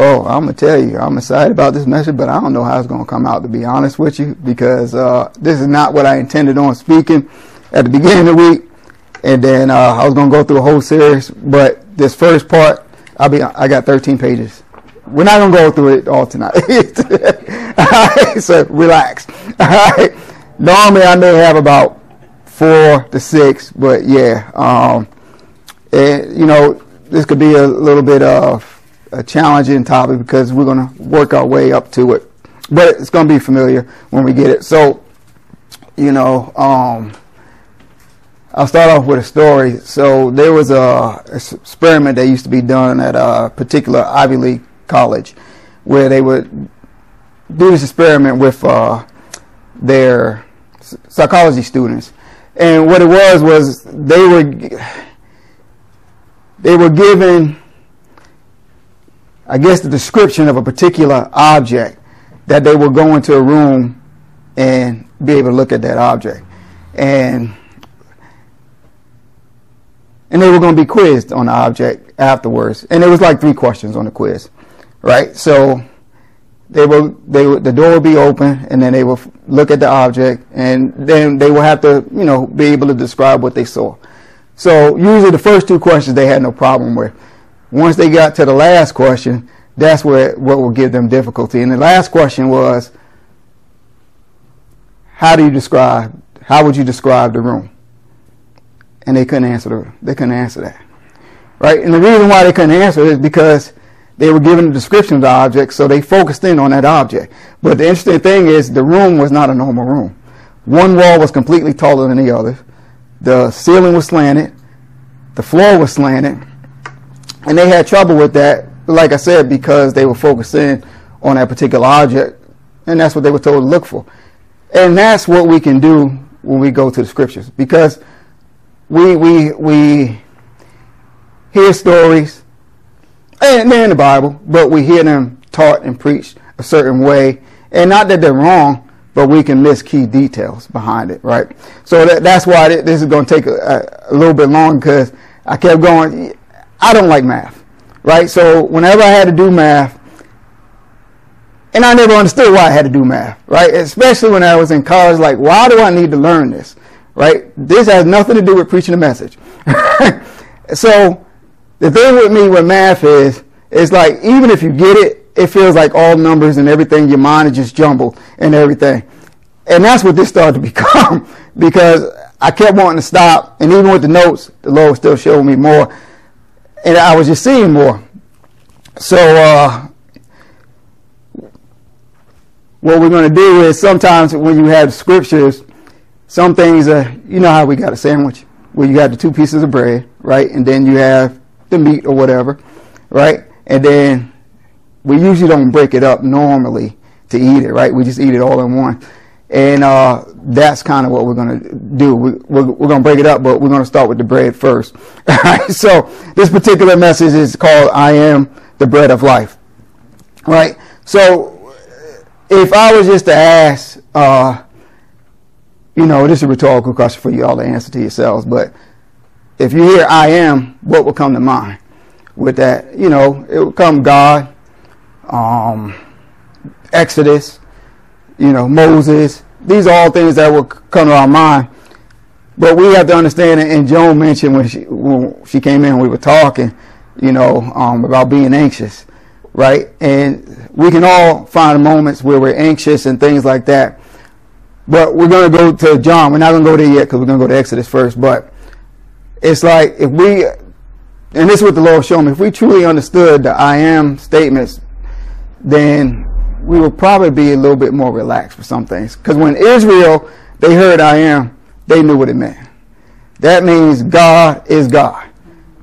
Well, I'm gonna tell you, I'm excited about this message, but I don't know how it's gonna come out. To be honest with you, because uh, this is not what I intended on speaking at the beginning of the week, and then uh, I was gonna go through a whole series. But this first part, I'll be, I got 13 pages. We're not gonna go through it all tonight. all right, so relax. All right. Normally, I may have about four to six, but yeah, um, and, you know, this could be a little bit of a challenging topic because we're going to work our way up to it, but it's going to be familiar when we get it. So, you know, um, I'll start off with a story. So there was a, experiment that used to be done at a particular Ivy League college where they would do this experiment with uh, their psychology students. And what it was was they were they were given I guess the description of a particular object that they would go into a room and be able to look at that object. And and they were going to be quizzed on the object afterwards. And it was like three questions on the quiz, right? So they will, they would, the door will be open, and then they will look at the object, and then they will have to, you know, be able to describe what they saw. So usually the first two questions they had no problem with. Once they got to the last question, that's where what will give them difficulty. And the last question was, how do you describe, how would you describe the room? And they couldn't answer the, they couldn't answer that. Right? And the reason why they couldn't answer is because they were given a description of the object, so they focused in on that object. But the interesting thing is the room was not a normal room. One wall was completely taller than the other. The ceiling was slanted. The floor was slanted and they had trouble with that, like I said, because they were focusing on that particular object, and that's what they were told to look for. And that's what we can do when we go to the scriptures, because we we we hear stories, and they're in the Bible, but we hear them taught and preached a certain way, and not that they're wrong, but we can miss key details behind it, right? So that, that's why this is going to take a, a little bit long because I kept going. I don't like math, right? So whenever I had to do math, and I never understood why I had to do math, right? Especially when I was in college, like, why do I need to learn this, right? This has nothing to do with preaching a message. so the thing with me with math is, it's like, even if you get it, it feels like all numbers and everything, your mind is just jumbled and everything. And that's what this started to become because I kept wanting to stop. And even with the notes, the Lord still showed me more and I was just seeing more. So uh, what we're going to do is sometimes when you have scriptures, some things are, you know how we got a sandwich where you got the two pieces of bread, right? And then you have the meat or whatever, right? And then we usually don't break it up normally to eat it, right? We just eat it all in one. And uh, that's kind of what we're going to do. We, we're, we're going to break it up, but we're going to start with the bread first. so this particular message is called I Am the Bread of Life. Right? So if I was just to ask, uh, you know, this is a rhetorical question for you all to answer to yourselves, but if you hear I am, what will come to mind with that? You know, it will come God, um, Exodus, you know, Moses. These are all things that will come to our mind. But we have to understand, and Joan mentioned when she, when she came in, we were talking, you know, um, about being anxious, right? And we can all find moments where we're anxious and things like that. But we're going to go to John. We're not going to go there yet because we're going to go to Exodus first. But it's like if we, and this is what the Lord showed me, if we truly understood the I am statements, then we will probably be a little bit more relaxed for some things. Because when Israel, they heard I am, they knew what it meant. That means God is God,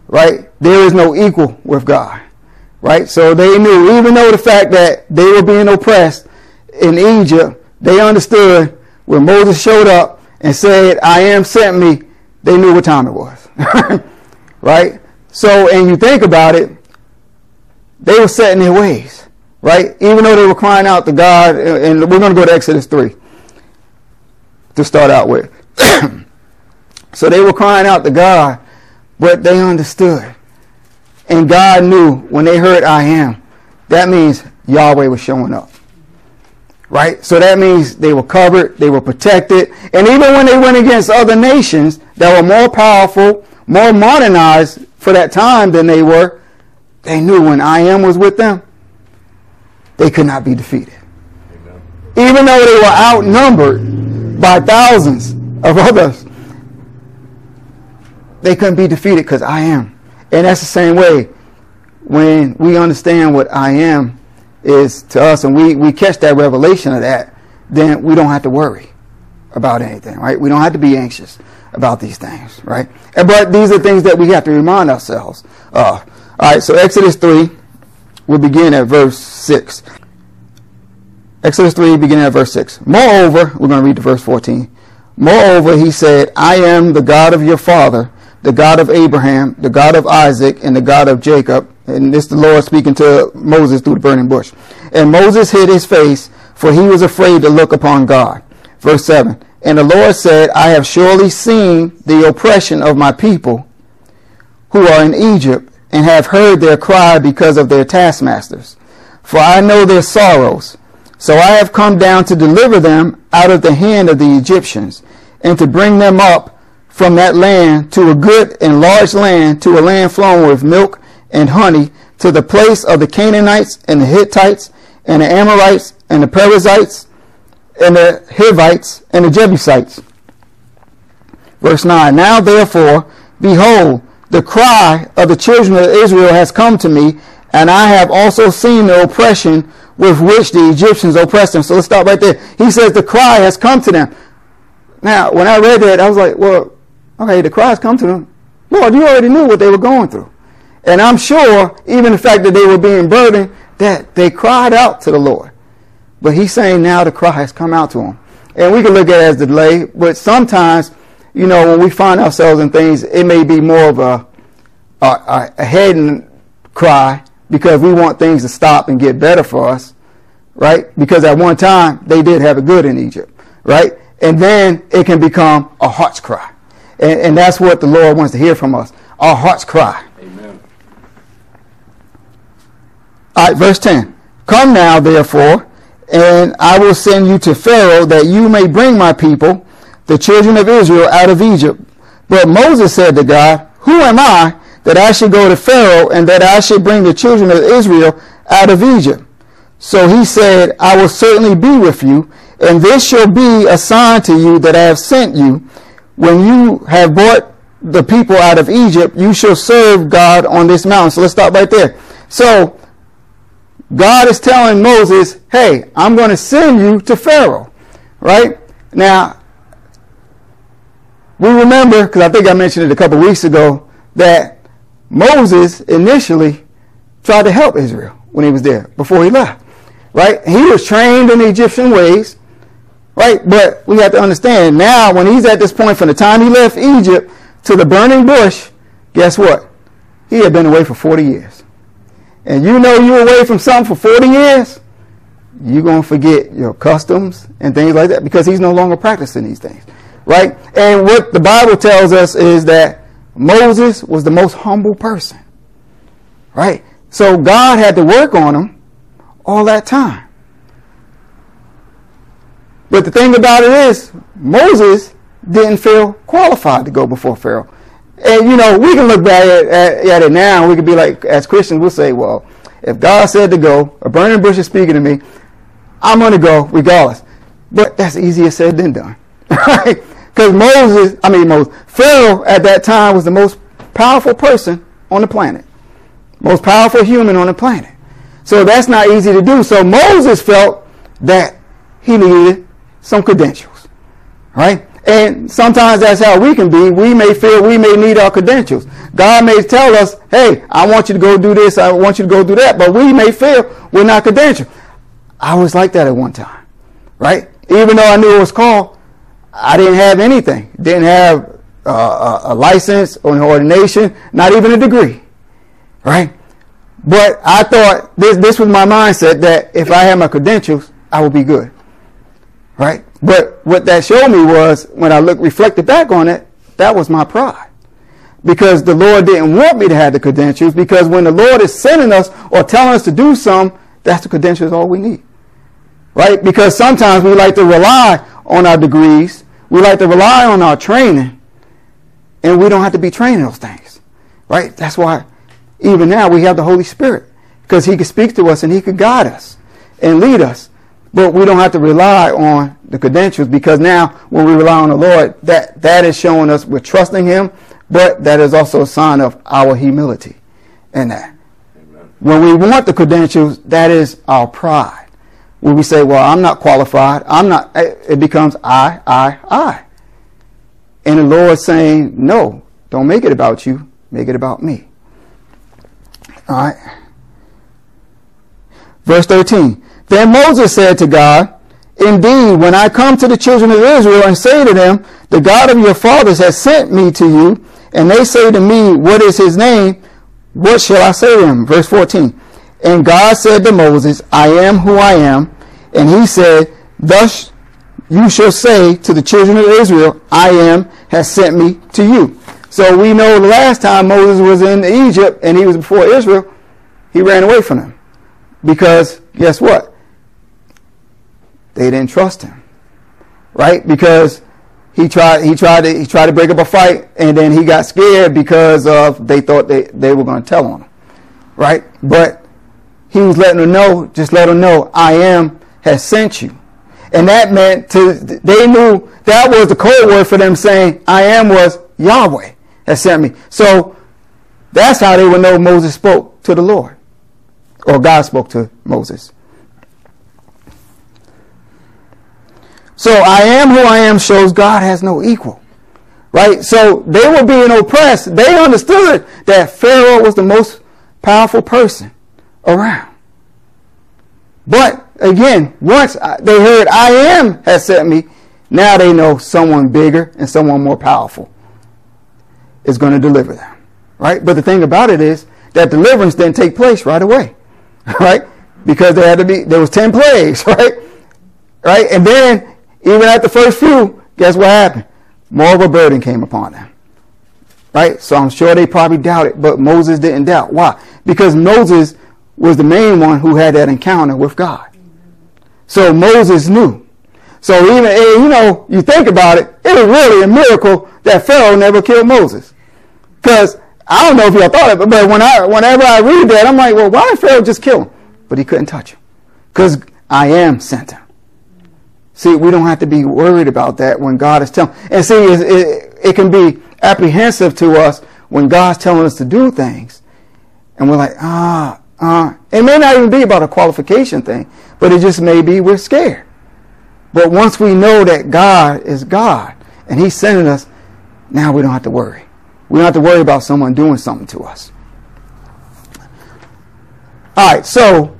right? There is no equal with God, right? So they knew, even though the fact that they were being oppressed in Egypt, they understood when Moses showed up and said, I am sent me, they knew what time it was, right? So, and you think about it, they were set in their ways right? Even though they were crying out to God, and we're going to go to Exodus 3 to start out with. so they were crying out to God, but they understood. And God knew when they heard I am that means Yahweh was showing up. Right? So that means they were covered, they were protected, and even when they went against other nations that were more powerful, more modernized for that time than they were, they knew when I am was with them, they could not be defeated. Even though they were outnumbered by thousands of others, they couldn't be defeated because I am. And that's the same way when we understand what I am is to us and we, we catch that revelation of that, then we don't have to worry about anything, right? We don't have to be anxious about these things, right? But these are things that we have to remind ourselves of. All right, so Exodus 3, we'll begin at verse 6. Exodus 3, beginning at verse 6. Moreover, we're going to read to verse 14. Moreover, he said, I am the God of your father, the God of Abraham, the God of Isaac, and the God of Jacob. And this the Lord speaking to Moses through the burning bush. And Moses hid his face, for he was afraid to look upon God. Verse 7. And the Lord said, I have surely seen the oppression of my people who are in Egypt, and have heard their cry because of their taskmasters. For I know their sorrows. So I have come down to deliver them out of the hand of the Egyptians, and to bring them up from that land to a good and large land, to a land flowing with milk and honey, to the place of the Canaanites and the Hittites and the Amorites and the Perizzites and the Hivites and the Jebusites. Verse 9 Now therefore, behold, the cry of the children of Israel has come to me, and I have also seen the oppression with which the Egyptians oppressed them. So let's stop right there. He says the cry has come to them. Now, when I read that, I was like, well, okay, the cry has come to them. Lord, you already knew what they were going through. And I'm sure, even the fact that they were being burdened, that they cried out to the Lord. But he's saying now the cry has come out to them. And we can look at it as delay, but sometimes, you know, when we find ourselves in things, it may be more of a, a, a head cry because we want things to stop and get better for us, right? Because at one time they did have it good in Egypt, right? And then it can become a heart's cry. And, and that's what the Lord wants to hear from us. Our heart's cry. Amen. All right, verse 10. Come now, therefore, and I will send you to Pharaoh that you may bring my people, the children of Israel, out of Egypt. But Moses said to God, Who am I that I should go to Pharaoh and that I should bring the children of Israel out of Egypt? So he said, I will certainly be with you, and this shall be a sign to you that I have sent you. When you have brought the people out of Egypt, you shall serve God on this mountain. So let's stop right there. So God is telling Moses, hey, I'm going to send you to Pharaoh. Right? Now, we remember, because I think I mentioned it a couple weeks ago, that Moses initially tried to help Israel when he was there, before he left. Right? He was trained in the Egyptian ways. Right? But we have to understand now, when he's at this point from the time he left Egypt to the burning bush, guess what? He had been away for 40 years and you know you're away from something for 40 years, you're going to forget your customs and things like that because he's no longer practicing these things. Right? And what the Bible tells us is that Moses was the most humble person. Right? So God had to work on him all that time. But the thing about it is, Moses didn't feel qualified to go before Pharaoh. And you know, we can look back at, at, at, it now and we could be like, as Christians, we'll say, well, if God said to go, a burning bush is speaking to me, I'm going to go regardless. But that's easier said than done. Right? Because Moses, I mean, Moses, Pharaoh at that time was the most powerful person on the planet. Most powerful human on the planet. So that's not easy to do. So Moses felt that he needed some credentials. Right? And sometimes that's how we can be. We may feel we may need our credentials. God may tell us, hey, I want you to go do this, I want you to go do that, but we may feel we're not credentialed. I was like that at one time, right? Even though I knew it was called, I didn't have anything. Didn't have uh, a, license or an ordination, not even a degree, right? But I thought this, this was my mindset that if I had my credentials, I would be good, right? But what that showed me was when I looked reflected back on it, that was my pride. because the Lord didn't want me to have the credentials because when the Lord is sending us or telling us to do something, that's the credentials all we need. Right? Because sometimes we like to rely on our degrees. We like to rely on our training and we don't have to be trained in those things. Right? That's why even now we have the Holy Spirit because he can speak to us and he could guide us and lead us. But we don't have to rely on the credentials because now when we rely on the Lord, that, that is showing us we're trusting him, but that is also a sign of our humility in that. Amen. When we want the credentials, that is our pride. When we say, well, I'm not qualified, I'm not, it becomes I, I, I. And the Lord saying, no, don't make it about you, make it about me. All right. Verse 13. Then Moses said to God, Indeed, when I come to the children of Israel and say to them, The God of your fathers has sent me to you, and they say to me, What is his name? What shall I say to them? Verse 14. And God said to Moses, I am who I am. And he said, Thus you shall say to the children of Israel, I am has sent me to you. So we know the last time Moses was in Egypt and he was before Israel, he ran away from them. Because guess what? They didn't trust him. Right? Because he tried he tried to he tried to break up a fight and then he got scared because of they thought they, they were going to tell on him. Right? But he was letting them know, just let them know, I am has sent you. And that meant to they knew that was the code word for them saying, I am was Yahweh has sent me. So that's how they would know Moses spoke to the Lord or God spoke to Moses. So I am who I am shows God has no equal. Right? So they were being oppressed. They understood that Pharaoh was the most powerful person around. But again, once they heard I am has sent me, now they know someone bigger and someone more powerful is going to deliver them. Right? But the thing about it is that deliverance didn't take place right away. right? Because there had to be, there was 10 plagues, right? Right? And then, even at the first few, guess what happened? More of a burden came upon them. Right? So I'm sure they probably doubted, but Moses didn't doubt. Why? Because Moses was the main one who had that encounter with God. So Moses knew. So even, eh, you know, you think about it, it was really a miracle that Pharaoh never killed Moses. Because I don't know if y'all thought of it, but when I, whenever I read that, I'm like, well, why did Pharaoh just kill him? But he couldn't touch him. Because I am sent him. See, we don't have to be worried about that when God is telling. And see, it, it, it can be apprehensive to us when God's telling us to do things. And we're like, ah, ah. It may not even be about a qualification thing, but it just may be we're scared. But once we know that God is God and He's sending us, now we don't have to worry. We don't have to worry about someone doing something to us. All right, so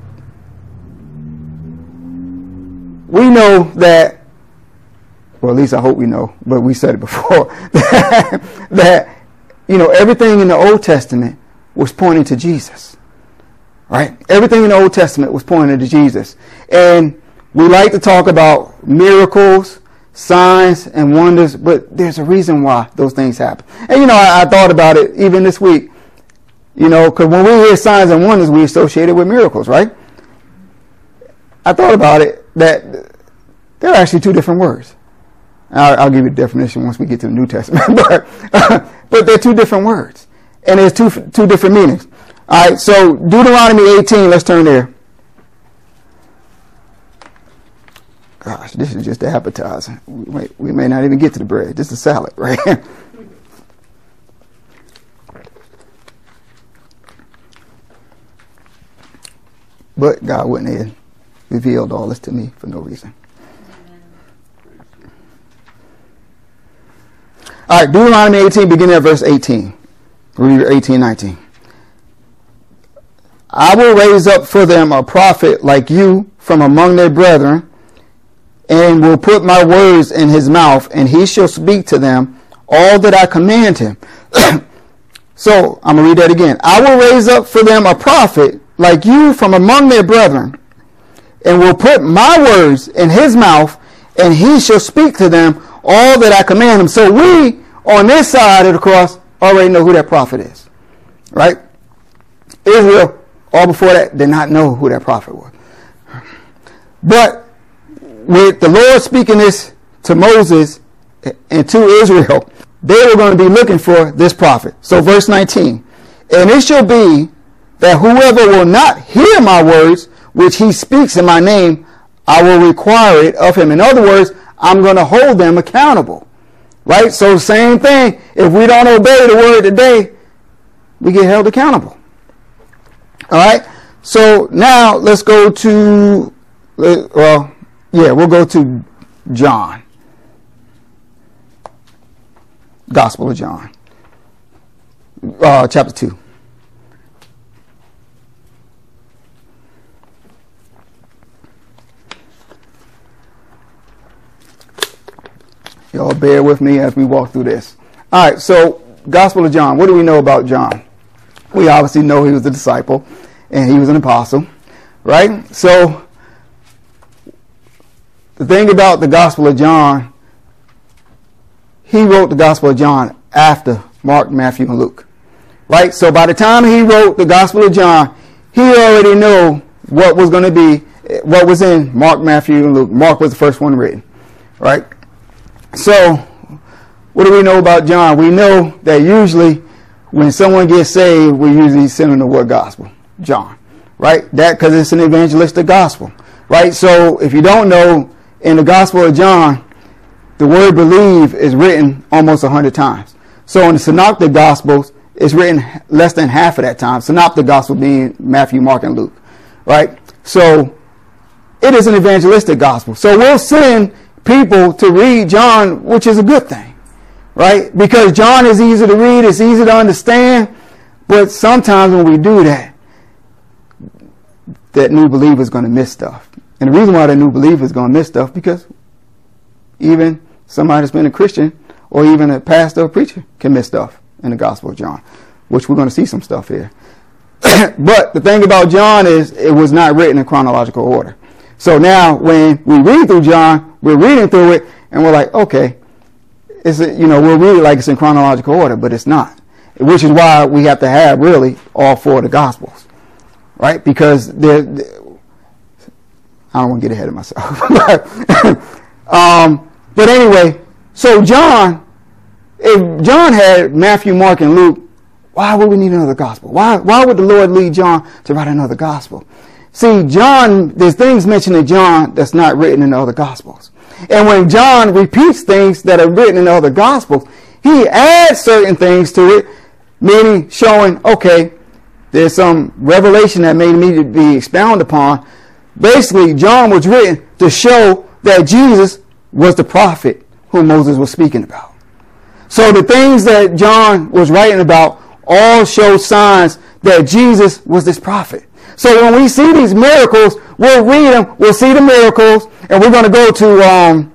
we know that, well, at least I hope we know, but we said it before, that, that, you know, everything in the Old Testament was pointing to Jesus. Right? Everything in the Old Testament was pointing to Jesus. And we like to talk about miracles signs and wonders, but there's a reason why those things happen. And you know, I, I thought about it even this week. You know, because when we hear signs and wonders, we associate it with miracles, right? I thought about it that they're actually two different words. I'll, I'll give you the definition once we get to the New Testament, but, but they're two different words, and there's two two different meanings. All right, so Deuteronomy 18. Let's turn there. Gosh, this is just the appetizer. We may, we may not even get to the bread. This is salad, right? but God wouldn't have revealed all this to me for no reason. All right, Deuteronomy 18, beginning at verse 18. Read 18, 19. I will raise up for them a prophet like you from among their brethren and will put my words in his mouth, and he shall speak to them all that I command him. so I'm going to read that again. I will raise up for them a prophet like you from among their brethren, and will put my words in his mouth, and he shall speak to them all that I command him. So we, on this side of the cross, already know who that prophet is. Right? Israel, all before that, did not know who that prophet was. But with the Lord speaking this to Moses and to Israel, they were going to be looking for this prophet. So verse 19, and it shall be that whoever will not hear my words, which he speaks in my name, I will require it of him. In other words, I'm going to hold them accountable. Right? So same thing. If we don't obey the word today, we get held accountable. All right? So now let's go to, well, yeah, we'll go to John. Gospel of John, uh, chapter 2. Y'all bear with me as we walk through this. All right, so Gospel of John. What do we know about John? We obviously know he was a disciple and he was an apostle, right? So the thing about the Gospel of John, he wrote the Gospel of John after Mark, Matthew, and Luke, right? So by the time he wrote the Gospel of John, he already knew what was going to be, what was in Mark, Matthew, and Luke. Mark was the first one written, right? So, what do we know about John? We know that usually when someone gets saved, we usually send them the word gospel? John, right? That because it's an evangelistic gospel, right? So, if you don't know, in the Gospel of John, the word believe is written almost a hundred times. So, in the Synoptic Gospels, it's written less than half of that time. Synoptic Gospel being Matthew, Mark, and Luke, right? So, it is an evangelistic gospel. So, we'll send people to read John, which is a good thing, right? Because John is easy to read, it's easy to understand, but sometimes when we do that, that new believer is going to miss stuff. And the reason why that new believer is going to miss stuff because even somebody that's been a Christian or even a pastor or preacher can miss stuff in the Gospel of John, which we're going to see some stuff here. but the thing about John is it was not written in chronological order. So now when we read through John, we're reading through it and we're like, okay, it's, you know, we'll read it like it's in chronological order, but it's not. Which is why we have to have really all four of the gospels, right? Because they're, they're I don't want to get ahead of myself. um, but anyway, so John, if John had Matthew, Mark, and Luke, why would we need another gospel? Why, why would the Lord lead John to write another gospel? See, John, there's things mentioned in John that's not written in the other Gospels. And when John repeats things that are written in the other Gospels, he adds certain things to it, meaning showing, okay, there's some revelation that may need to be expounded upon. Basically, John was written to show that Jesus was the prophet whom Moses was speaking about. So the things that John was writing about all show signs that Jesus was this prophet. So when we see these miracles, we'll read them, we'll see the miracles, and we're going to go to um,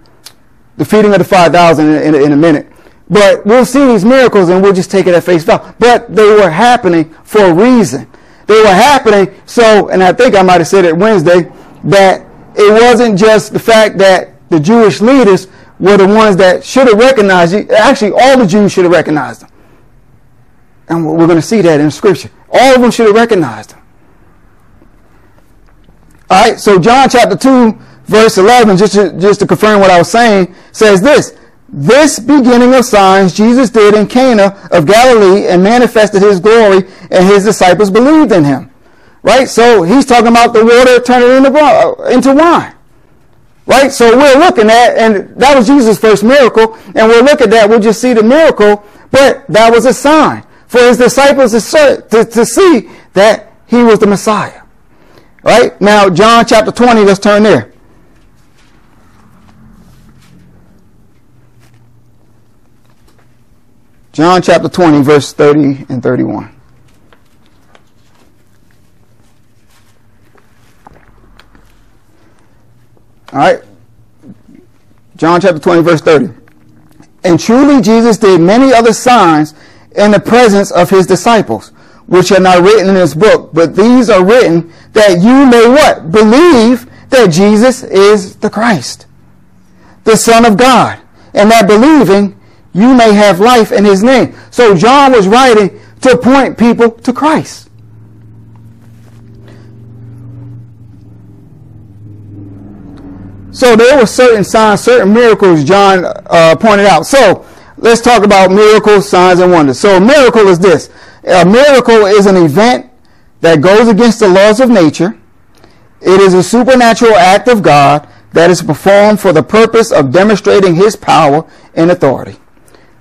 the feeding of the 5,000 in, in, a minute. But we'll see these miracles and we'll just take it at face value. But they were happening for a reason. They were happening so, and I think I might have said it Wednesday, that it wasn't just the fact that the Jewish leaders were the ones that should have recognized it. Actually, all the Jews should have recognized them. And we're going to see that in Scripture. All of them should have recognized them. All right, so John chapter 2, verse 11, just to, just to confirm what I was saying, says this. This beginning of signs Jesus did in Cana of Galilee and manifested his glory, and his disciples believed in him. Right? So he's talking about the water turning into, uh, into wine. Right? So we're looking at, and that was Jesus' first miracle, and we'll look at that, we'll just see the miracle, but that was a sign for his disciples to, to, to see that he was the Messiah. Right? Now, John chapter 20, let's turn there. John chapter 20, verse 30 and 31. All right. John chapter 20, verse 30. And truly Jesus did many other signs in the presence of his disciples which are not written in this book, but these are written that you may what? Believe that Jesus is the Christ, the Son of God, and that believing you may have life in his name. So John was writing to point people to Christ. So there were certain signs, certain miracles John uh, pointed out. So let's talk about miracles, signs, and wonders. So a miracle is this. A miracle is an event that goes against the laws of nature. It is a supernatural act of God that is performed for the purpose of demonstrating his power and authority.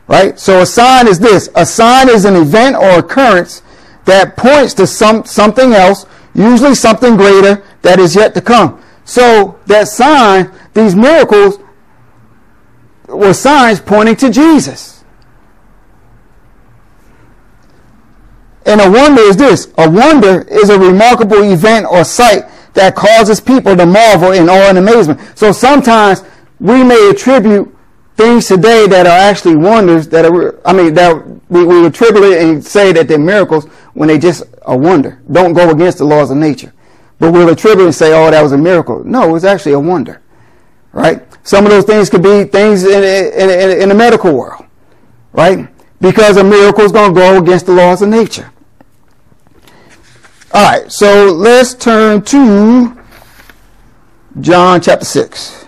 Right? So a sign is this. A sign is an event or occurrence that points to some, something else, usually something greater that is yet to come. So that sign, these miracles were signs pointing to Jesus. And a wonder is this. A wonder is a remarkable event or sight that causes people to marvel in awe and amazement. So sometimes we may attribute things today that are actually wonders that are, I mean, that we, we attribute it and say that they're miracles when they just a wonder. Don't go against the laws of nature. But we'll attribute and say, oh, that was a miracle. No, it was actually a wonder. Right? Some of those things could be things in, in, in, in the medical world. Right? Because a miracle is going to go against the laws of nature. All right, so let's turn to John chapter 6.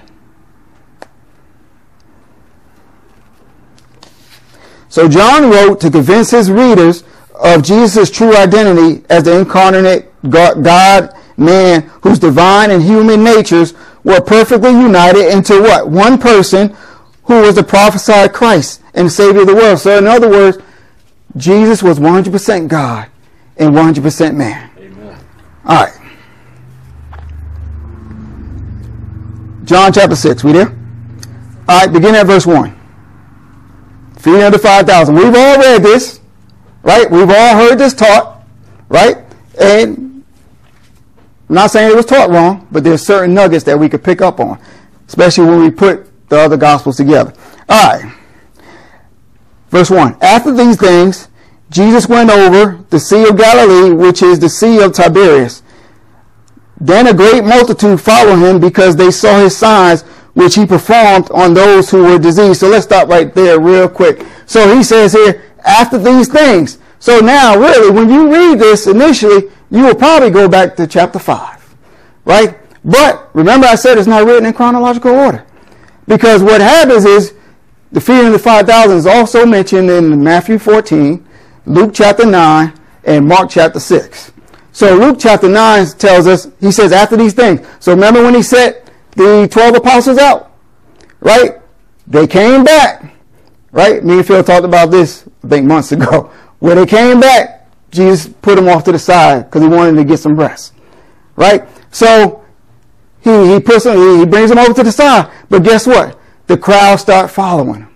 So John wrote to convince his readers of Jesus' true identity as the incarnate God, man, whose divine and human natures were perfectly united into what? One person who was the prophesied Christ and Savior of the world. So in other words, Jesus was 100% God and 100% man. Amen. All right. John chapter 6, we there? All right, begin at verse 1. Feeding of the 5,000. We've all read this, right? We've all heard this taught, right? And I'm not saying it was taught wrong, but there's certain nuggets that we could pick up on, especially when we put the other gospels together. All right. Verse 1. After these things, Jesus went over the Sea of Galilee, which is the Sea of Tiberias. Then a great multitude followed him because they saw his signs which he performed on those who were diseased. So let's stop right there real quick. So he says here, after these things. So now, really, when you read this initially, you will probably go back to chapter 5. Right? But remember I said it's not written in chronological order. Because what happens is the feeding of the 5,000 is also mentioned in Matthew 14, Luke chapter 9, and Mark chapter 6. So Luke chapter 9 tells us, he says, after these things. So remember when he set the 12 apostles out? Right? They came back. Right? Me and Phil talked about this, I think, months ago. When they came back, Jesus put them off to the side because he wanted to get some rest. Right? So he, he puts them, he brings them over to the side. But guess what? The crowd start following him.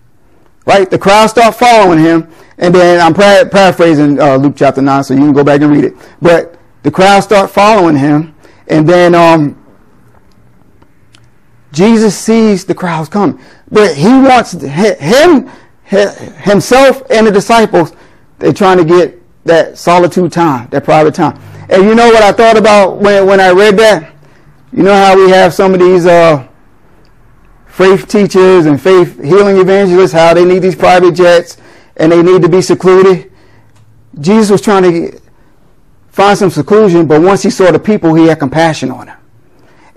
Right? The crowd start following him and then I'm paraphrasing uh, Luke chapter 9, so you can go back and read it. But the crowd start following him, and then um, Jesus sees the crowds coming. But he wants him, himself, and the disciples, they're trying to get that solitude time, that private time. And you know what I thought about when, when I read that? You know how we have some of these uh, faith teachers and faith healing evangelists, how they need these private jets and they need to be secluded. Jesus was trying to find some seclusion, but once he saw the people, he had compassion on them.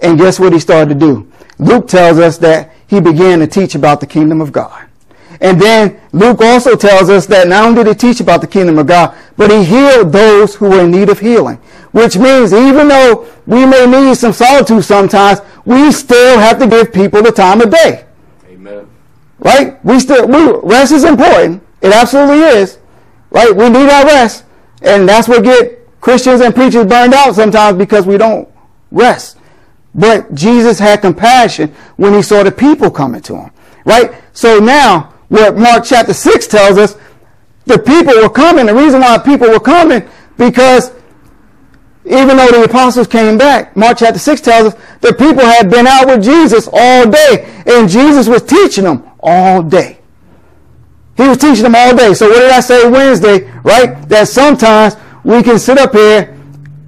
And guess what he started to do? Luke tells us that he began to teach about the kingdom of God. And then Luke also tells us that not only did he teach about the kingdom of God, but he healed those who were in need of healing. Which means even though we may need some solitude sometimes, we still have to give people the time of day. Amen. Right? We still, we, rest is important. It absolutely is. Right? We need our rest. And that's what get Christians and preachers burned out sometimes because we don't rest. But Jesus had compassion when he saw the people coming to him. Right? So now, what Mark chapter 6 tells us, the people were coming. The reason why people were coming, because even though the apostles came back, Mark chapter 6 tells us the people had been out with Jesus all day, and Jesus was teaching them all day. He was teaching them all day. So what did I say Wednesday, right? That sometimes we can sit up here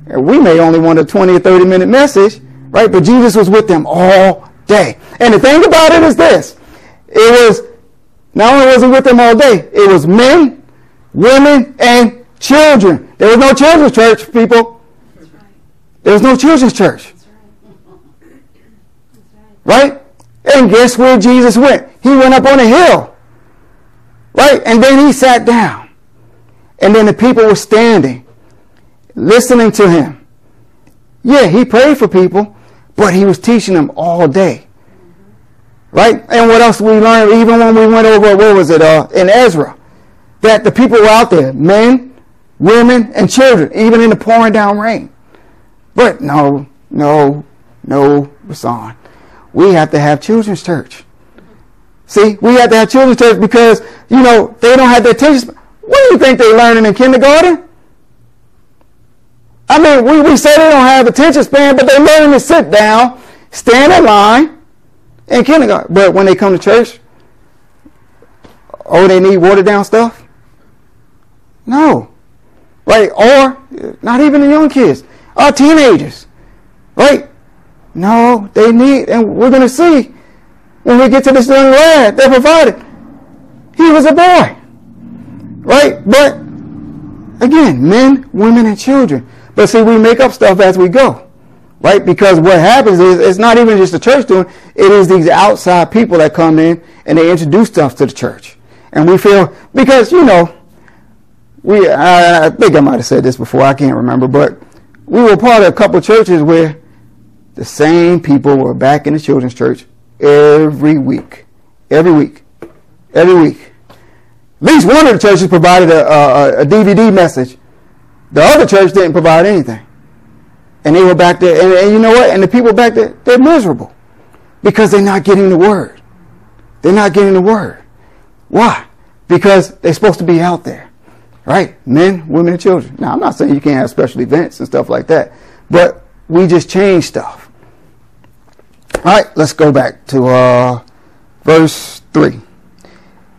and we may only want a 20 or 30 minute message, right? But Jesus was with them all day. And the thing about it is this. It was Not only was he with them all day, it was men, women, and children. There was no children's church, people. There was no children's church. Right? And guess where Jesus went? He went up on a hill. Right? And then he sat down. And then the people were standing, listening to him. Yeah, he prayed for people, but he was teaching them all day. Right? And what else we learned, even when we went over, what was it, uh, in Ezra? That the people were out there, men, women, and children, even in the pouring down rain. But no, no, no, Rasan. We have to have children's church. See, we have to have children's church because, you know, they don't have the attention. What do you think they're learning in kindergarten? I mean, we, we say they don't have attention span, but they're learning to sit down, stand in line in kindergarten. But when they come to church, oh, they need watered down stuff? No. Right? Or not even the young kids, our teenagers. Right? No, they need, and we're going to see when we get to this young lad that provided. He was a boy. Right? But again, men, women, and children. But see, we make up stuff as we go. Right? Because what happens is it's not even just the church doing it is these outside people that come in and they introduce stuff to the church. And we feel because, you know, we I, I think I might have said this before, I can't remember, but we were part of a couple of churches where the same people were back in the children's church every week. Every week. Every week. At least one of the churches provided a, a, a DVD message. The other church didn't provide anything. And they were back there, and, and you know what? And the people back there, they're miserable because they're not getting the word. They're not getting the word. Why? Because they're supposed to be out there, right? Men, women, and children. Now, I'm not saying you can't have special events and stuff like that, but we just change stuff. All right, let's go back to uh, verse 3.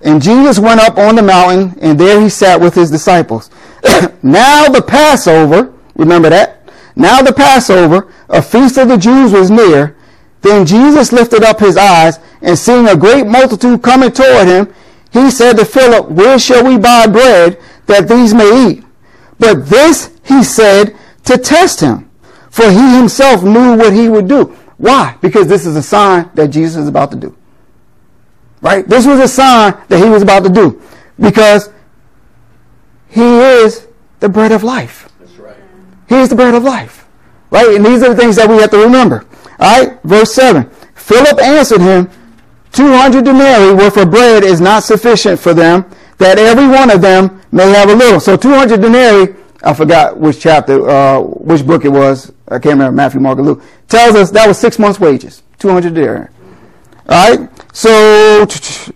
And Jesus went up on the mountain, and there he sat with his disciples. now the Passover, remember that? Now the Passover, a feast of the Jews was near. Then Jesus lifted up his eyes, and seeing a great multitude coming toward him, he said to Philip, Where shall we buy bread that these may eat? But this he said to test him, for he himself knew what he would do. Why? Because this is a sign that Jesus is about to do. Right? This was a sign that he was about to do. Because he is the bread of life. That's right. He is the bread of life. Right? And these are the things that we have to remember. All right? Verse 7. Philip answered him, 200 denarii worth of bread is not sufficient for them, that every one of them may have a little. So 200 denarii, I forgot which chapter, uh, which book it was. I can't remember, Matthew, Mark, or Luke. Tells us that was six months' wages. 200 denarii. All right? So,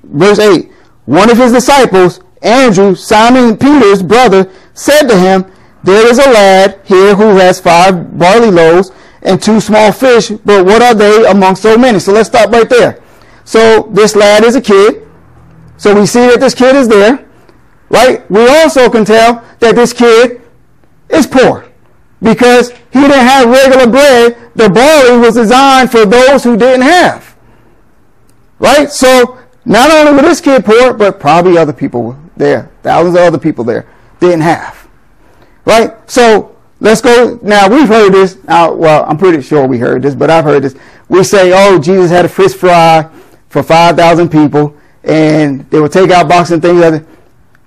verse 8. One of his disciples, Andrew, Simon Peter's brother, said to him, There is a lad here who has five barley loaves and two small fish, but what are they among so many? So let's stop right there. So this lad is a kid. So we see that this kid is there, right? We also can tell that this kid is poor because he didn't have regular bread. The barley was designed for those who didn't have, right? So not only was this kid poor, but probably other people there, thousands of other people there didn't have, right? So Let's go. Now, we've heard this. Well, I'm pretty sure we heard this, but I've heard this. We say, oh, Jesus had a fish fry for 5,000 people, and they would take out boxes and things like that.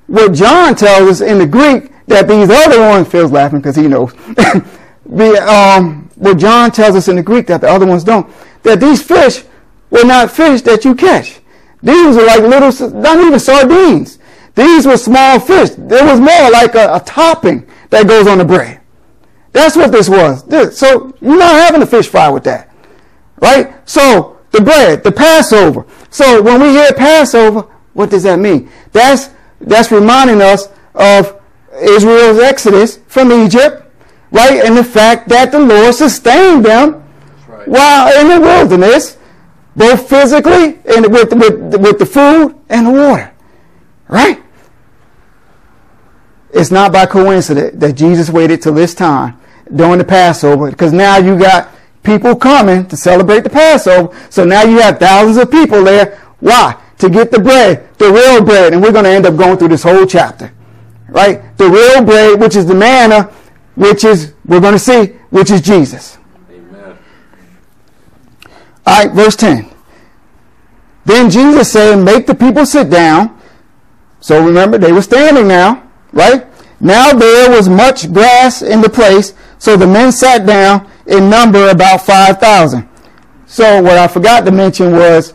What John tells us in the Greek, that these other ones, Phil's laughing because he knows. the, um, what John tells us in the Greek that the other ones don't, that these fish were not fish that you catch. These were like little, not even sardines. These were small fish. It was more like a, a topping that goes on the bread. That's what this was. So you're not having a fish fry with that. Right? So the bread, the Passover. So when we hear Passover, what does that mean? That's that's reminding us of Israel's exodus from Egypt, right? And the fact that the Lord sustained them right. while in the wilderness, both physically and with, with, with the food and the water. Right? It's not by coincidence that Jesus waited till this time during the Passover because now you got people coming to celebrate the Passover. So now you have thousands of people there. Why? to get the bread, the real bread, and we're going to end up going through this whole chapter, right? The real bread, which is the manna, which is, we're going to see, which is Jesus. Amen. All right, verse 10. Then Jesus said, Make the people sit down. So remember, they were standing now, right? Now there was much grass in the place, so the men sat down in number about 5,000. So what I forgot to mention was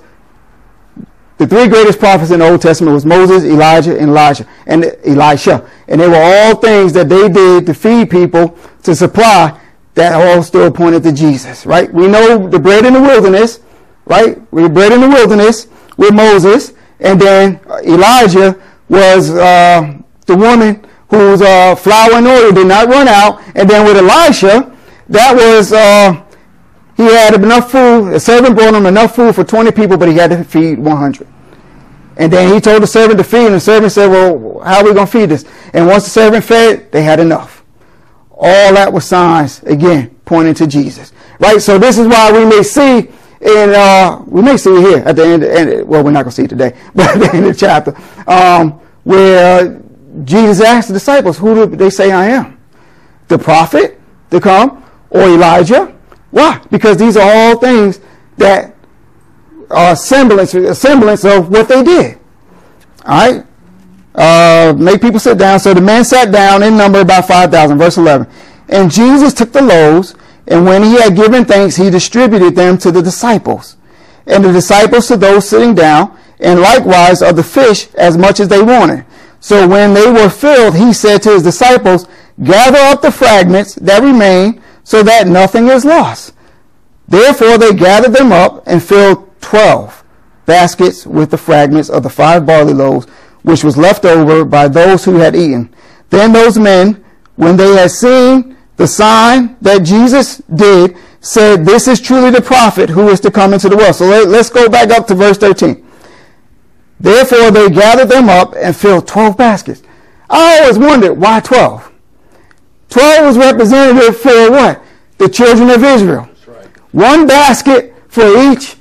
the three greatest prophets in the Old Testament was Moses, Elijah, and Elijah, and Elisha. And they were all things that they did to feed people, to supply, that all still pointed to Jesus, right? We know the bread in the wilderness, right? We bread in the wilderness with Moses, and then Elijah was uh, the woman whose uh, flour and oil did not run out, and then with Elisha, that was uh, he had enough food. The servant brought him enough food for 20 people, but he had to feed 100. And then he told the servant to feed, and the servant said, Well, how are we going to feed this? And once the servant fed, they had enough. All that was signs, again, pointing to Jesus. Right? So this is why we may see and uh, we may see here at the end, end well, we're not going to see it today, but at the end of the chapter, um, where Jesus asked the disciples, Who do they say I am? The prophet to come or Elijah why? Because these are all things that are semblance, semblance of what they did. All right? Uh, make people sit down. So the men sat down in number about 5,000. Verse 11. And Jesus took the loaves, and when he had given thanks, he distributed them to the disciples. And the disciples to those sitting down, and likewise of the fish as much as they wanted. So when they were filled, he said to his disciples, Gather up the fragments that remain so that nothing is lost. Therefore they gathered them up and filled twelve baskets with the fragments of the five barley loaves, which was left over by those who had eaten. Then those men, when they had seen the sign that Jesus did, said, This is truly the prophet who is to come into the world. So let, us go back up to verse 13. Therefore they gathered them up and filled 12 baskets. I always wondered, why 12? 12 was representative for what? The children of Israel. Right. One basket for each,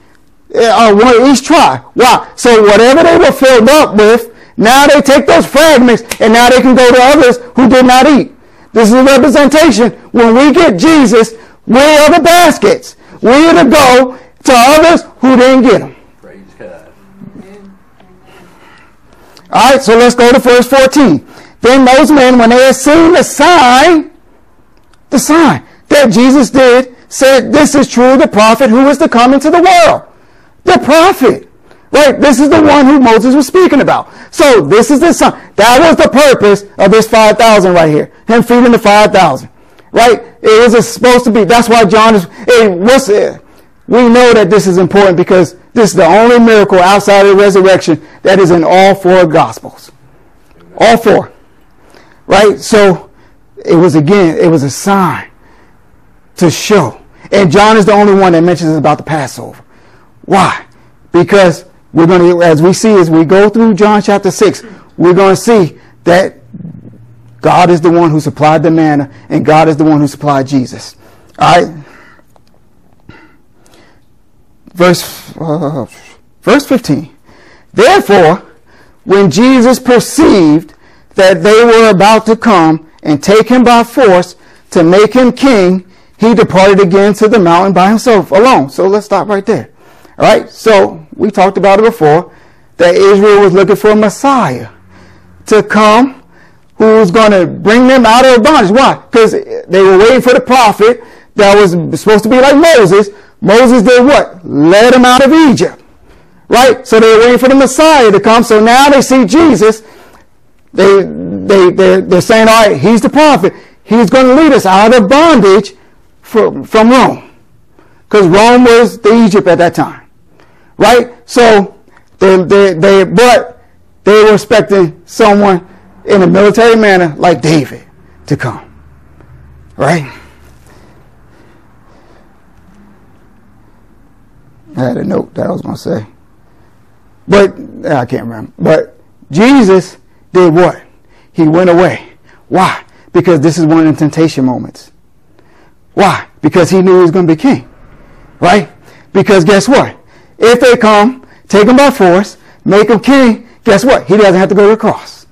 uh, one, each tribe. Why? So whatever they were filled up with, now they take those fragments and now they can go to others who did not eat. This is a representation. When we get Jesus, we are the baskets. We are to go to others who didn't get them. Praise God. All right, so let's go to verse 14. Then those men, when they had seen the sign, the sign that Jesus did, said, This is true, the prophet who is to come into the world. The prophet. Right? This is the one who Moses was speaking about. So this is the sign. That was the purpose of this 5,000 right here. Him feeding the 5,000. Right? It was supposed to be. That's why John is, it was, eh, we know that this is important because this is the only miracle outside of the resurrection that is in all four gospels. All four. Right? So it was again, it was a sign to show. And John is the only one that mentions about the Passover. Why? Because we're going to, as we see, as we go through John chapter 6, we're going to see that God is the one who supplied the manna and God is the one who supplied Jesus. All right? Verse, uh, verse 15. Therefore, when Jesus perceived that they were about to come and take him by force to make him king, he departed again to the mountain by himself alone. So let's stop right there. All right. So we talked about it before that Israel was looking for a Messiah to come who was going to bring them out of bondage. Why? Because they were waiting for the prophet that was supposed to be like Moses. Moses did what? Led them out of Egypt. Right? So they were waiting for the Messiah to come. So now they see Jesus they, they, they're, they're saying, all right, he's the prophet. He's going to lead us out of bondage from, from Rome. Because Rome was the Egypt at that time. Right? So, they, they, they, but they were expecting someone in a military manner like David to come. Right? I had a note that I was going to say. But I can't remember. But Jesus did what? He went away. Why? Because this is one of the temptation moments. Why? Because he knew he was going to be king. Right? Because guess what? If they come, take him by force, make him king, guess what? He doesn't have to go to the cross.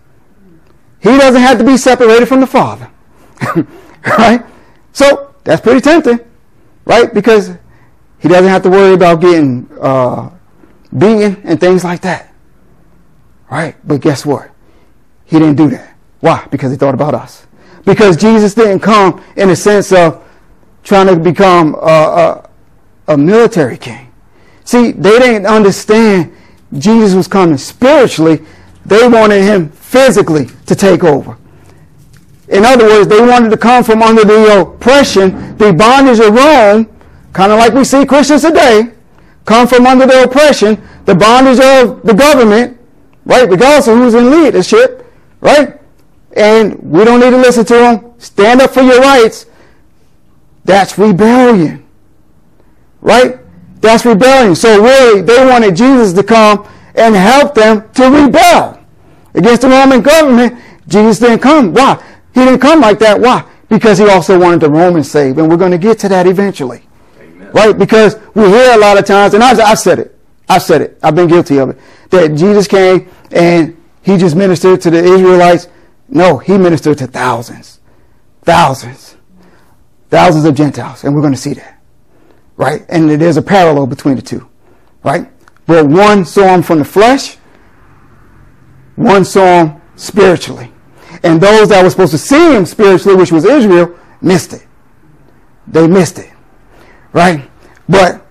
He doesn't have to be separated from the Father. right? So that's pretty tempting, right? Because he doesn't have to worry about getting uh, beaten and things like that. Right? But guess what? He didn't do that. Why? Because he thought about us. Because Jesus didn't come in the sense of trying to become a, a, a military king. See, they didn't understand Jesus was coming spiritually. They wanted him physically to take over. In other words, they wanted to come from under the oppression, the bondage of Rome, kind of like we see Christians today, come from under the oppression, the bondage of the government, right? Regardless of who's in leadership, right? And we don't need to listen to them. Stand up for your rights. That's rebellion, right? That's rebellion. So really, they wanted Jesus to come and help them to rebel against the Roman government. Jesus didn't come. Why? He didn't come like that. Why? Because he also wanted the Romans saved. And we're going to get to that eventually. Amen. Right? Because we hear a lot of times, and I've, I've said it. I've said it. I've been guilty of it. That Jesus came and he just ministered to the Israelites. No, he ministered to thousands. Thousands. Thousands of Gentiles. And we're going to see that. Right? And there's a parallel between the two. Right? But one saw him from the flesh. One saw him spiritually. And those that were supposed to see him spiritually, which was Israel, missed it. They missed it. Right? But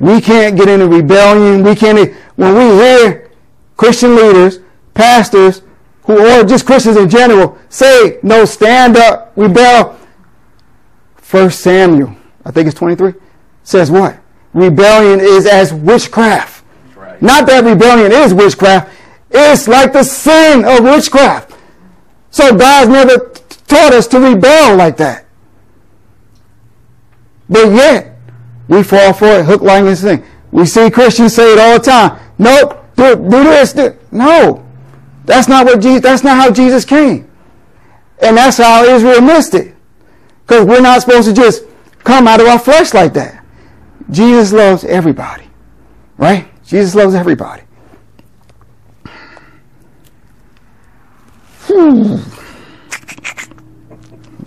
we can't get into rebellion. We can't, when we hear Christian leaders, pastors, who or just Christians in general say, no, stand up, rebel. First Samuel, I think it's 23, says what? Rebellion is as witchcraft. Right. Not that rebellion is witchcraft. It's like the sin of witchcraft. So God's never taught us to rebel like that. But yet, we fall for it, hook, line, and sinker. We see Christians say it all the time. Nope, do, do this. Do. No, that's not what Jesus. That's not how Jesus came, and that's how Israel missed it. Because we're not supposed to just come out of our flesh like that. Jesus loves everybody, right? Jesus loves everybody. I'm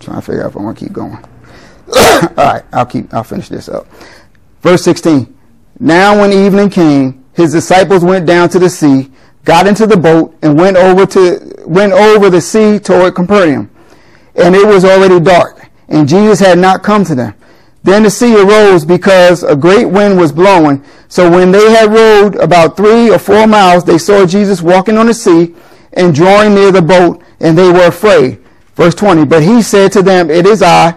trying to figure out if I want to keep going. All right, I'll keep. I'll finish this up. Verse 16. Now, when evening came, his disciples went down to the sea, got into the boat, and went over to went over the sea toward Capernaum. And it was already dark, and Jesus had not come to them. Then the sea arose because a great wind was blowing. So when they had rowed about three or four miles, they saw Jesus walking on the sea and drawing near the boat, and they were afraid. Verse 20, but he said to them, It is I,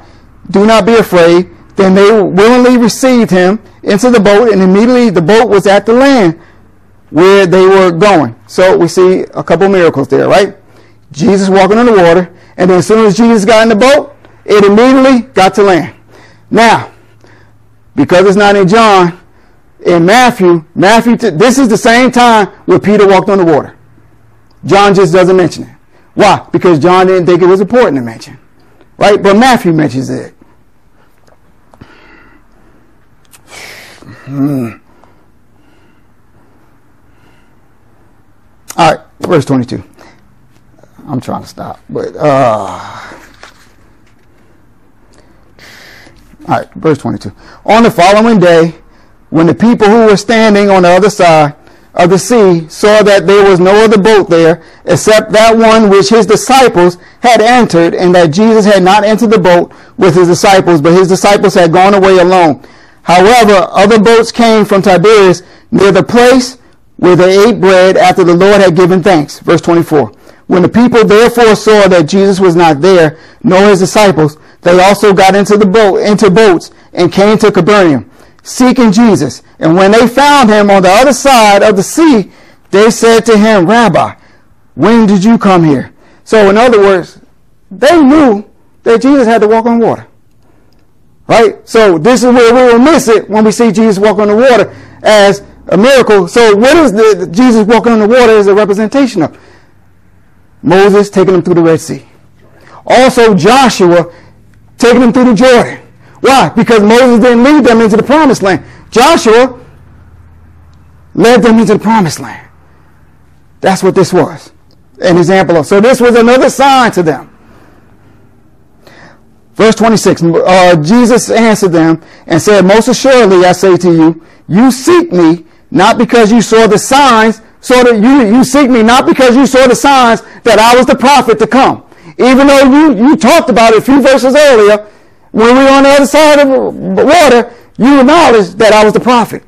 do not be afraid. Then they willingly received him into the boat, and immediately the boat was at the land where they were going. So we see a couple miracles there, right? Jesus walking on the water, and then as soon as Jesus got in the boat, it immediately got to land. Now, because it's not in John, in Matthew, Matthew, this is the same time where Peter walked on the water. John just doesn't mention it. Why? Because John didn't think it was important to mention. Right? But Matthew mentions it. Hmm. All right, verse 22. I'm trying to stop, but uh, all right, verse 22. On the following day, when the people who were standing on the other side of the sea saw that there was no other boat there except that one which his disciples had entered, and that Jesus had not entered the boat with his disciples, but his disciples had gone away alone. However, other boats came from Tiberias near the place where they ate bread after the Lord had given thanks. Verse 24. When the people therefore saw that Jesus was not there, nor his disciples, they also got into the boat, into boats, and came to Capernaum seeking Jesus. And when they found him on the other side of the sea, they said to him, Rabbi, when did you come here? So in other words, they knew that Jesus had to walk on water. Right? So this is where we will miss it when we see Jesus walk on the water as a miracle. So what is the, the Jesus walking on the water is a representation of? Moses taking them through the Red Sea. Also Joshua taking them through the Jordan. Why? Because Moses didn't lead them into the promised land. Joshua led them into the promised land. That's what this was. An example of. So this was another sign to them. Verse 26, uh, Jesus answered them and said, Most assuredly I say to you, you seek me not because you saw the signs, so that you, you seek me not because you saw the signs that I was the prophet to come. Even though you, you talked about it a few verses earlier, when we were on the other side of the water, you acknowledged that I was the prophet.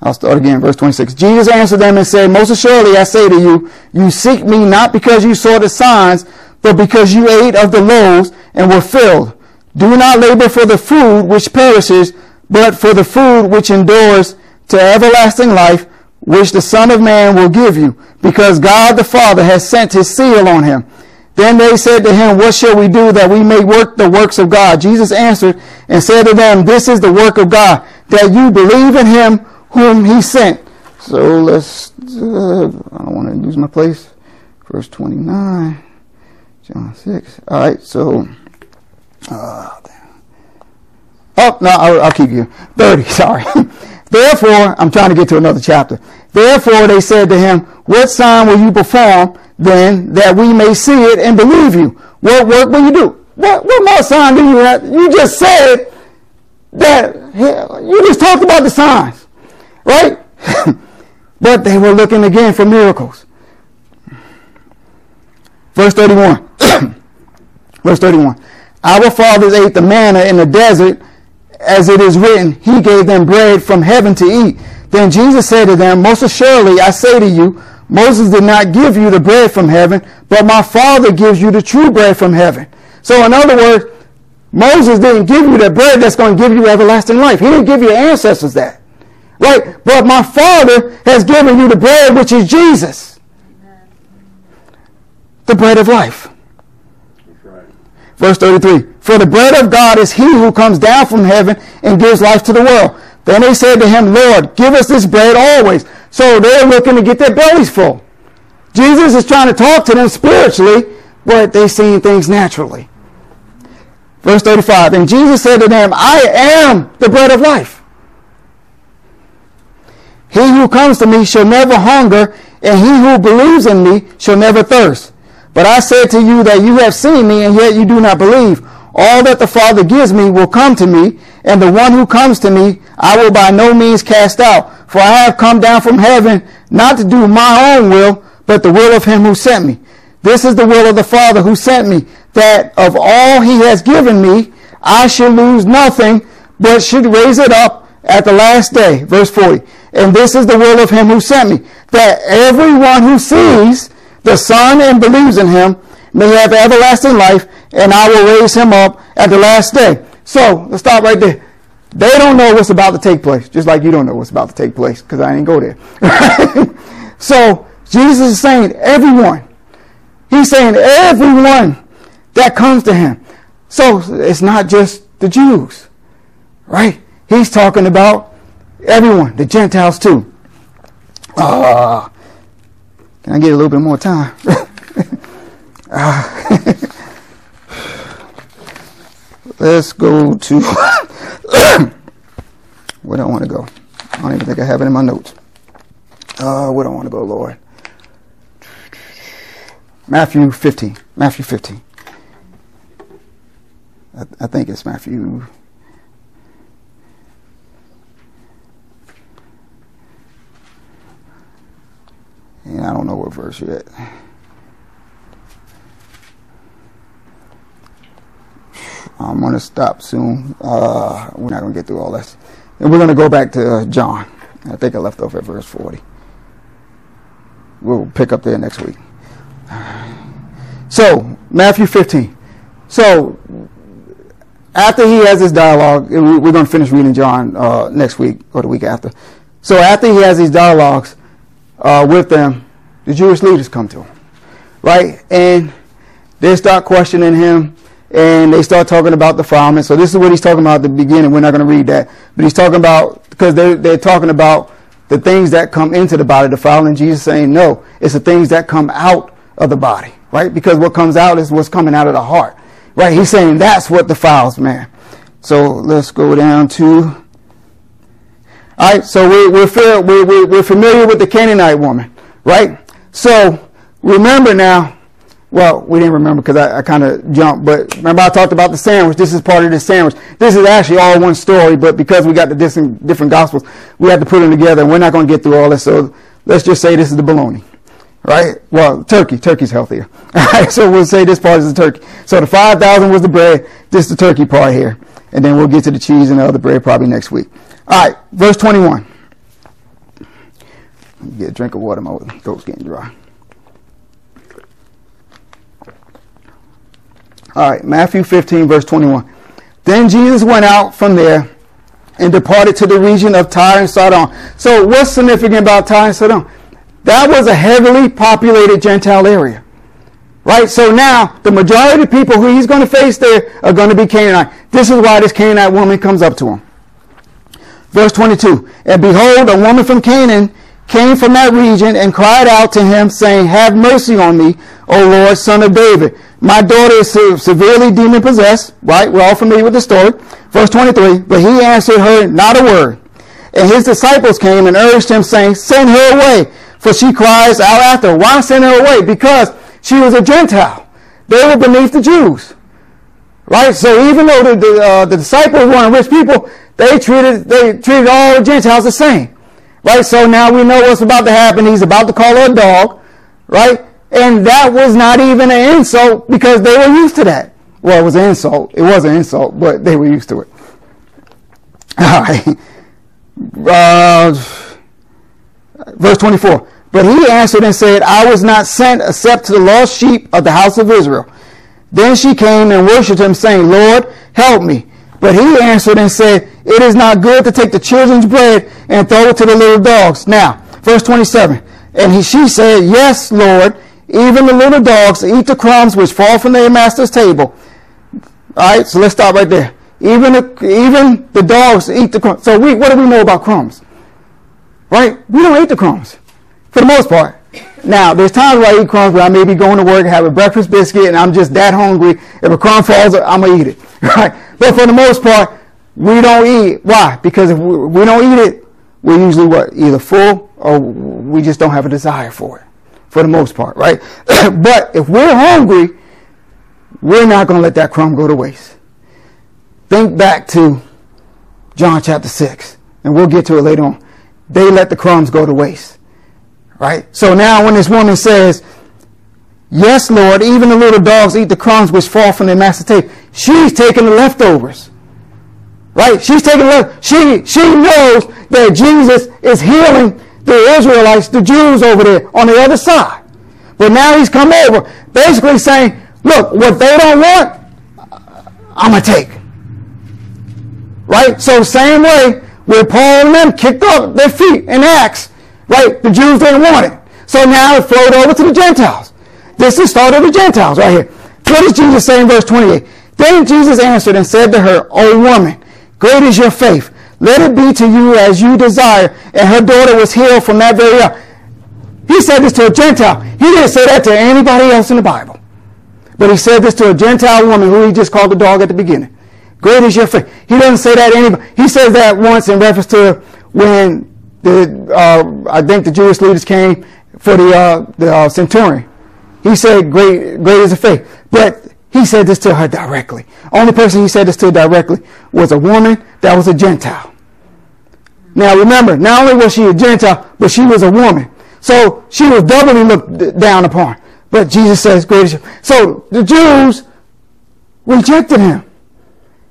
I'll start again, verse 26. Jesus answered them and said, Most assuredly I say to you, you seek me not because you saw the signs, but because you ate of the loaves and were filled. Do not labor for the food which perishes, but for the food which endures to everlasting life, which the Son of Man will give you, because God the Father has sent his seal on him. Then they said to him, What shall we do that we may work the works of God? Jesus answered and said to them, This is the work of God, that you believe in him whom he sent. So let's, uh, I don't want to lose my place. Verse 29, John 6. All right, so, uh, oh, no, I'll, I'll keep you. 30, sorry. Therefore, I'm trying to get to another chapter. Therefore, they said to him, What sign will you perform then that we may see it and believe you? What work will you do? What, what more sign do you have? You just said that, you just talked about the signs. Right? but they were looking again for miracles. Verse 31. Verse 31. Our fathers ate the manna in the desert, as it is written, He gave them bread from heaven to eat. Then Jesus said to them, Most assuredly I say to you, Moses did not give you the bread from heaven, but my Father gives you the true bread from heaven. So in other words, Moses didn't give you the bread that's going to give you everlasting life. He didn't give your ancestors that. Right? But my Father has given you the bread which is Jesus. The bread of life. Verse 33. For the bread of God is he who comes down from heaven and gives life to the world. Then they said to him, Lord, give us this bread always. So they're looking to get their bellies full. Jesus is trying to talk to them spiritually, but they're seeing things naturally. Verse 35. And Jesus said to them, I am the bread of life. He who comes to me shall never hunger, and he who believes in me shall never thirst. But I said to you that you have seen me, and yet you do not believe. All that the Father gives me will come to me, and the one who comes to me I will by no means cast out. For I have come down from heaven not to do my own will, but the will of him who sent me. This is the will of the Father who sent me, that of all he has given me, I should lose nothing, but should raise it up at the last day. Verse 40. And this is the will of him who sent me, that everyone who sees the Son and believes in him may have everlasting life, and I will raise him up at the last day. So, let's stop right there. They don't know what's about to take place, just like you don't know what's about to take place, because I didn't go there. so, Jesus is saying, everyone. He's saying, everyone that comes to him. So, it's not just the Jews, right? He's talking about Everyone, the Gentiles too. Uh, can I get a little bit more time? uh, let's go to where do I want to go? I don't even think I have it in my notes. Uh, where do I want to go, Lord? Matthew 15. Matthew 15. I, I think it's Matthew And I I'm going to stop soon. Uh, we're not going to get through all this. And we're going to go back to uh, John. I think I left off at verse 40. We'll pick up there next week. So, Matthew 15. So, after he has this dialogue, we're going to finish reading John uh, next week or the week after. So, after he has these dialogues, uh, with them, the Jewish leaders come to him, right? And they start questioning him, and they start talking about the defilement. So this is what he's talking about at the beginning. We're not going to read that, but he's talking about because they're they're talking about the things that come into the body defilement. And Jesus saying, no, it's the things that come out of the body, right? Because what comes out is what's coming out of the heart, right? He's saying that's what defiles man. So let's go down to All right, so we, we're, we're, we're familiar with the Canaanite woman, right? So remember now, well, we didn't remember because I, I kind of jumped, but remember I talked about the sandwich. This is part of the sandwich. This is actually all one story, but because we got the different, different gospels, we had to put them together, and we're not going to get through all this. So let's just say this is the bologna, right? Well, turkey. Turkey's healthier. All right, so we'll say this part is the turkey. So the 5,000 was the bread. This is the turkey part here. And then we'll get to the cheese and the other bread probably next week. All right, verse 21. Get a drink of water. My throat's getting dry. All right, Matthew 15, verse 21. Then Jesus went out from there and departed to the region of Tyre and Sidon. So, what's significant about Tyre and Sidon? That was a heavily populated Gentile area. Right? So now, the majority of people who he's going to face there are going to be Canaanite. This is why this Canaanite woman comes up to him. Verse 22. And behold, a woman from Canaan came from that region and cried out to him, saying, Have mercy on me, O Lord, son of David. My daughter is severely demon possessed. Right? We're all familiar with the story. Verse 23. But he answered her not a word. And his disciples came and urged him, saying, Send her away, for she cries out after. Why send her away? Because she was a Gentile. They were beneath the Jews. Right? So even though the, the, uh, the disciples weren't rich people, they treated, they treated all the Gentiles the same. Right? So now we know what's about to happen. He's about to call her a dog. Right? And that was not even an insult because they were used to that. Well, it was an insult. It was an insult, but they were used to it. All right. Uh, verse 24. But he answered and said, I was not sent except to the lost sheep of the house of Israel. Then she came and worshipped him, saying, Lord, help me. But he answered and said, It is not good to take the children's bread and throw it to the little dogs. Now, verse 27. And he, she said, Yes, Lord. Even the little dogs eat the crumbs which fall from their master's table. All right, so let's stop right there. Even the, even the dogs eat the crumbs. So we, what do we know about crumbs? Right? We don't eat the crumbs for the most part. Now, there's times where I eat crumbs where I may be going to work, and have a breakfast biscuit, and I'm just that hungry. If a crumb falls, I'm gonna eat it. Right? But for the most part, we don't eat. Why? Because if we don't eat it, we're usually what either full or we just don't have a desire for it for the most part, right? but if we're hungry, we're not going to let that crumb go to waste. Think back to John chapter 6, and we'll get to it later on. They let the crumbs go to waste, right? So now when this woman says, Yes, Lord, even the little dogs eat the crumbs which fall from their master's table, she's taking the leftovers. Right? She's taking the she she knows that Jesus is healing the Israelites, the Jews over there on the other side. But now he's come over, basically saying, look, what they don't want, I'm to take. Right? So same way, where Paul and them kicked up their feet in Acts, right? The Jews didn't want it. So now it flowed over to the Gentiles. This is the start of the Gentiles right here. What does Jesus say in verse 28? Then Jesus answered and said to her, O woman, great is your faith. Let it be to you as you desire. And her daughter was healed from that very hour. He said this to a Gentile. He didn't say that to anybody else in the Bible. But he said this to a Gentile woman who he just called a dog at the beginning. Great is your faith. He doesn't say that to anybody. He says that once in reference to when the, uh, I think the Jewish leaders came for the, uh, the uh, centurion. He said, great, great is the faith. But he said this to her directly. Only person he said this to directly was a woman that was a Gentile. Now remember, not only was she a Gentile, but she was a woman. So she was doubly looked down upon. But Jesus says, great So the Jews rejected him.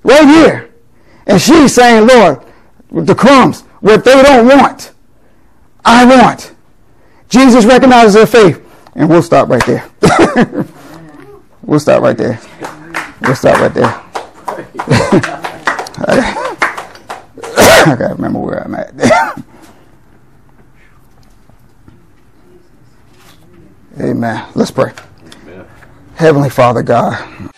Right here. And she's saying, Lord, the crumbs, what they don't want, I want. Jesus recognizes her faith. And we'll stop right there. we'll stop right there. We'll stop right there. I gotta remember where I'm at. Amen. Let's pray. Amen. Heavenly Father God.